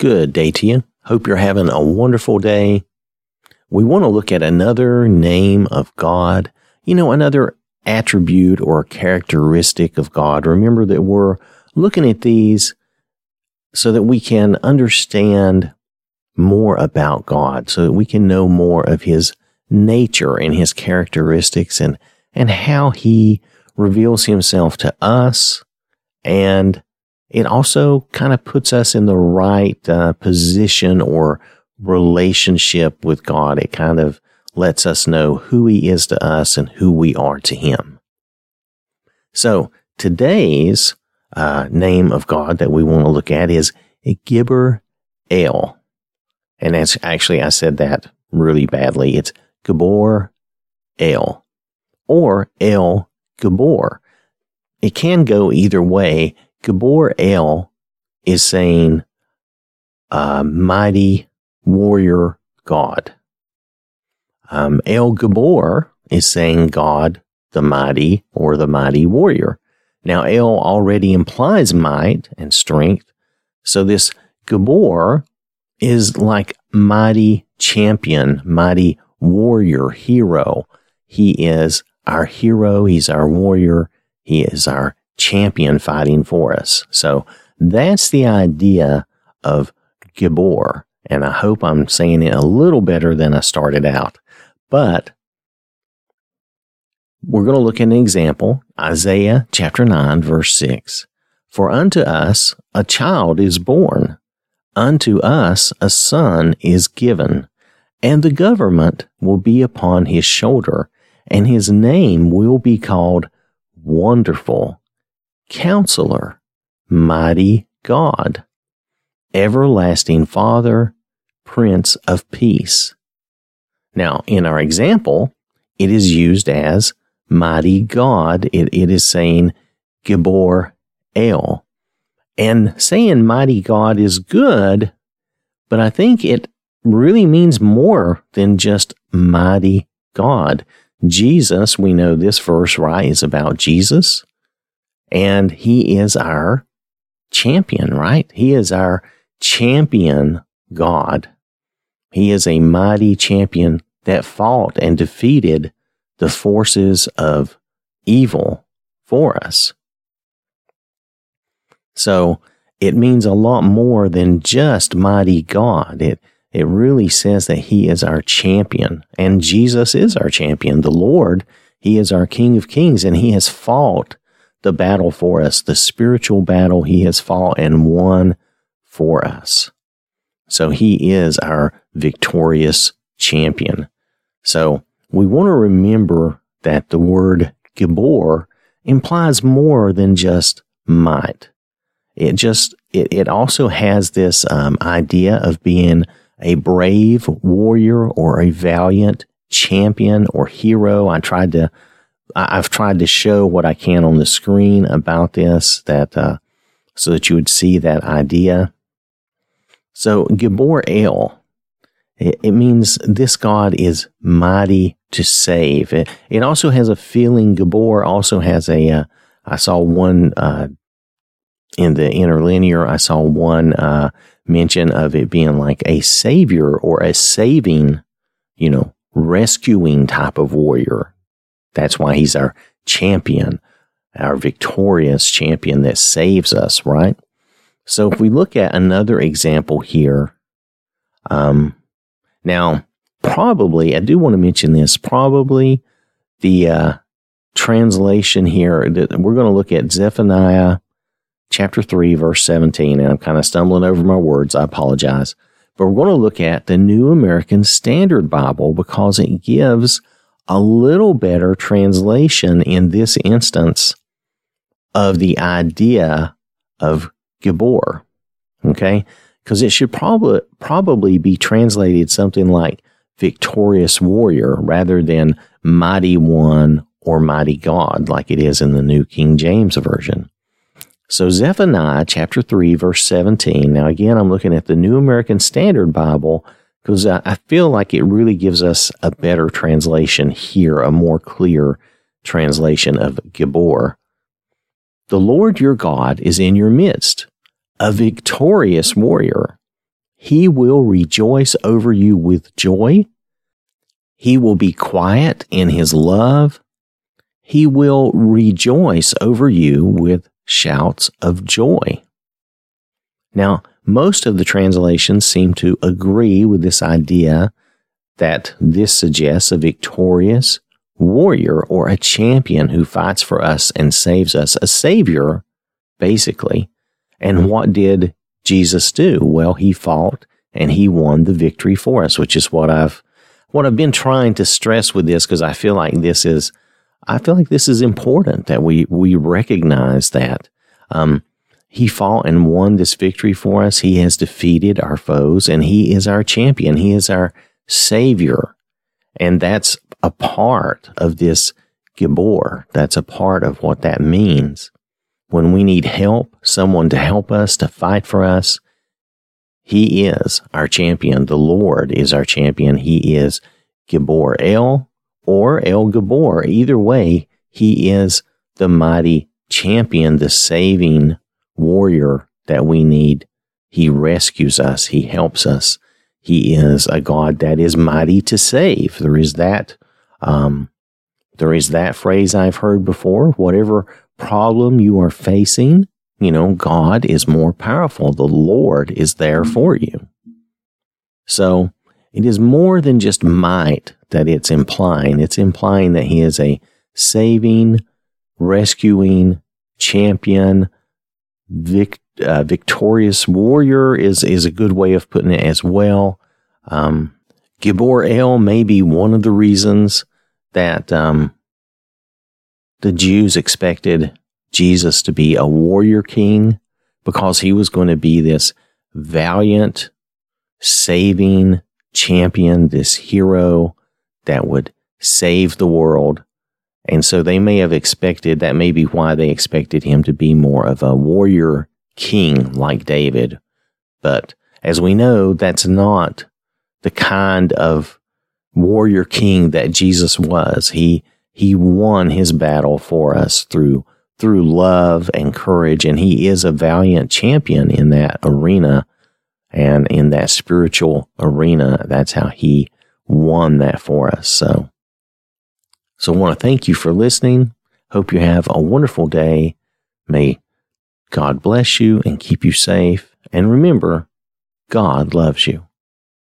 Good day to you. Hope you're having a wonderful day. We want to look at another name of God, you know, another attribute or characteristic of God. Remember that we're looking at these so that we can understand more about God, so that we can know more of His nature and His characteristics and, and how He reveals Himself to us and it also kind of puts us in the right uh, position or relationship with God. It kind of lets us know who He is to us and who we are to Him. So today's uh, name of God that we want to look at is Gibber El. And that's actually, I said that really badly. It's Gabor El or El Gabor. It can go either way. Gabor El is saying, uh, mighty warrior God. Um, El Gabor is saying God, the mighty or the mighty warrior. Now, El already implies might and strength. So this Gabor is like mighty champion, mighty warrior, hero. He is our hero. He's our warrior. He is our champion fighting for us. So that's the idea of Gibbor. And I hope I'm saying it a little better than I started out. But we're going to look at an example Isaiah chapter 9, verse 6. For unto us a child is born, unto us a son is given, and the government will be upon his shoulder, and his name will be called Wonderful Counselor, Mighty God, Everlasting Father, Prince of Peace. Now, in our example, it is used as Mighty God. It, it is saying Gibbor El. And saying Mighty God is good, but I think it really means more than just Mighty God. Jesus, we know this verse, right, is about Jesus. And he is our champion, right? He is our champion God. He is a mighty champion that fought and defeated the forces of evil for us. So it means a lot more than just mighty God. It, it really says that he is our champion and Jesus is our champion. The Lord, he is our King of Kings and he has fought the battle for us, the spiritual battle he has fought and won for us. So he is our victorious champion. So we want to remember that the word Gibbor implies more than just might. It just, it, it also has this um, idea of being a brave warrior or a valiant champion or hero. I tried to I've tried to show what I can on the screen about this that uh, so that you would see that idea. So Gibbor El, it, it, means this God is mighty to save. It, it also has a feeling. Gibbor also has a. Uh, I saw one uh, in the interlinear. I saw one uh, mention of it being like a savior or a saving, you know, rescuing type of warrior that's why he's our champion, our victorious champion that saves us, right? So if we look at another example here, um, now probably, I do want to mention this, probably the uh, translation here that we're going to look at Zephaniah chapter 3, verse 17, and I'm kind of stumbling over my words. I apologize. But we're going to look at the New American Standard Bible because it gives a little better translation in this instance of the idea of Gabor. Okay. Because it should probably, probably be translated something like victorious warrior rather than mighty one or mighty God like it is in the New King James Version. So Zephaniah chapter 3 verse 17. Now again, I'm looking at the New American Standard Bible because I feel like it really gives us a better translation here, a more clear translation of Gibbor. The Lord your God is in your midst, a victorious warrior. he will rejoice over you with joy. He will be quiet in his love. He will rejoice over you with shouts of joy. Now, most of the translations seem to agree with this idea that this suggests a victorious warrior or a champion who fights for us and saves us, a savior, basically. And what did Jesus do? Well, he fought and he won the victory for us, which is what I've what I've been trying to stress with this because I feel like this is I feel like this is important that we we recognize that um, he fought and won this victory for us. He has defeated our foes and he is our champion. He is our savior. And that's a part of this Gibbor. That's a part of what that means. When we need help, someone to help us, to fight for us, he is our champion. The Lord is our champion. He is Gibbor El or El Gibbor. Either way, he is the mighty champion, the saving warrior that we need. He rescues us. He helps us. He is a God that is mighty to save. There is that, um, there is that phrase I've heard before. Whatever problem you are facing, you know, God is more powerful. The Lord is there for you. So it is more than just might that it's implying. It's implying that He is a saving, rescuing champion, vic, uh, victorious warrior is is a good way of putting it as well. Um, Gibbor El may be one of the reasons that um, the Jews expected Jesus to be a warrior king because he was going to be this valiant, saving champion, this hero that would save the world. And so they may have expected, that may be why they expected him to be more of a warrior king like David. But as we know, that's not the kind of warrior king that Jesus was. He, he won his battle for us through, through love and courage. And he is a valiant champion in that arena and in that spiritual arena. That's how he won that for us. So so I want to thank you for listening. Hope you have a wonderful day. May God bless you and keep you safe. And remember, God loves you.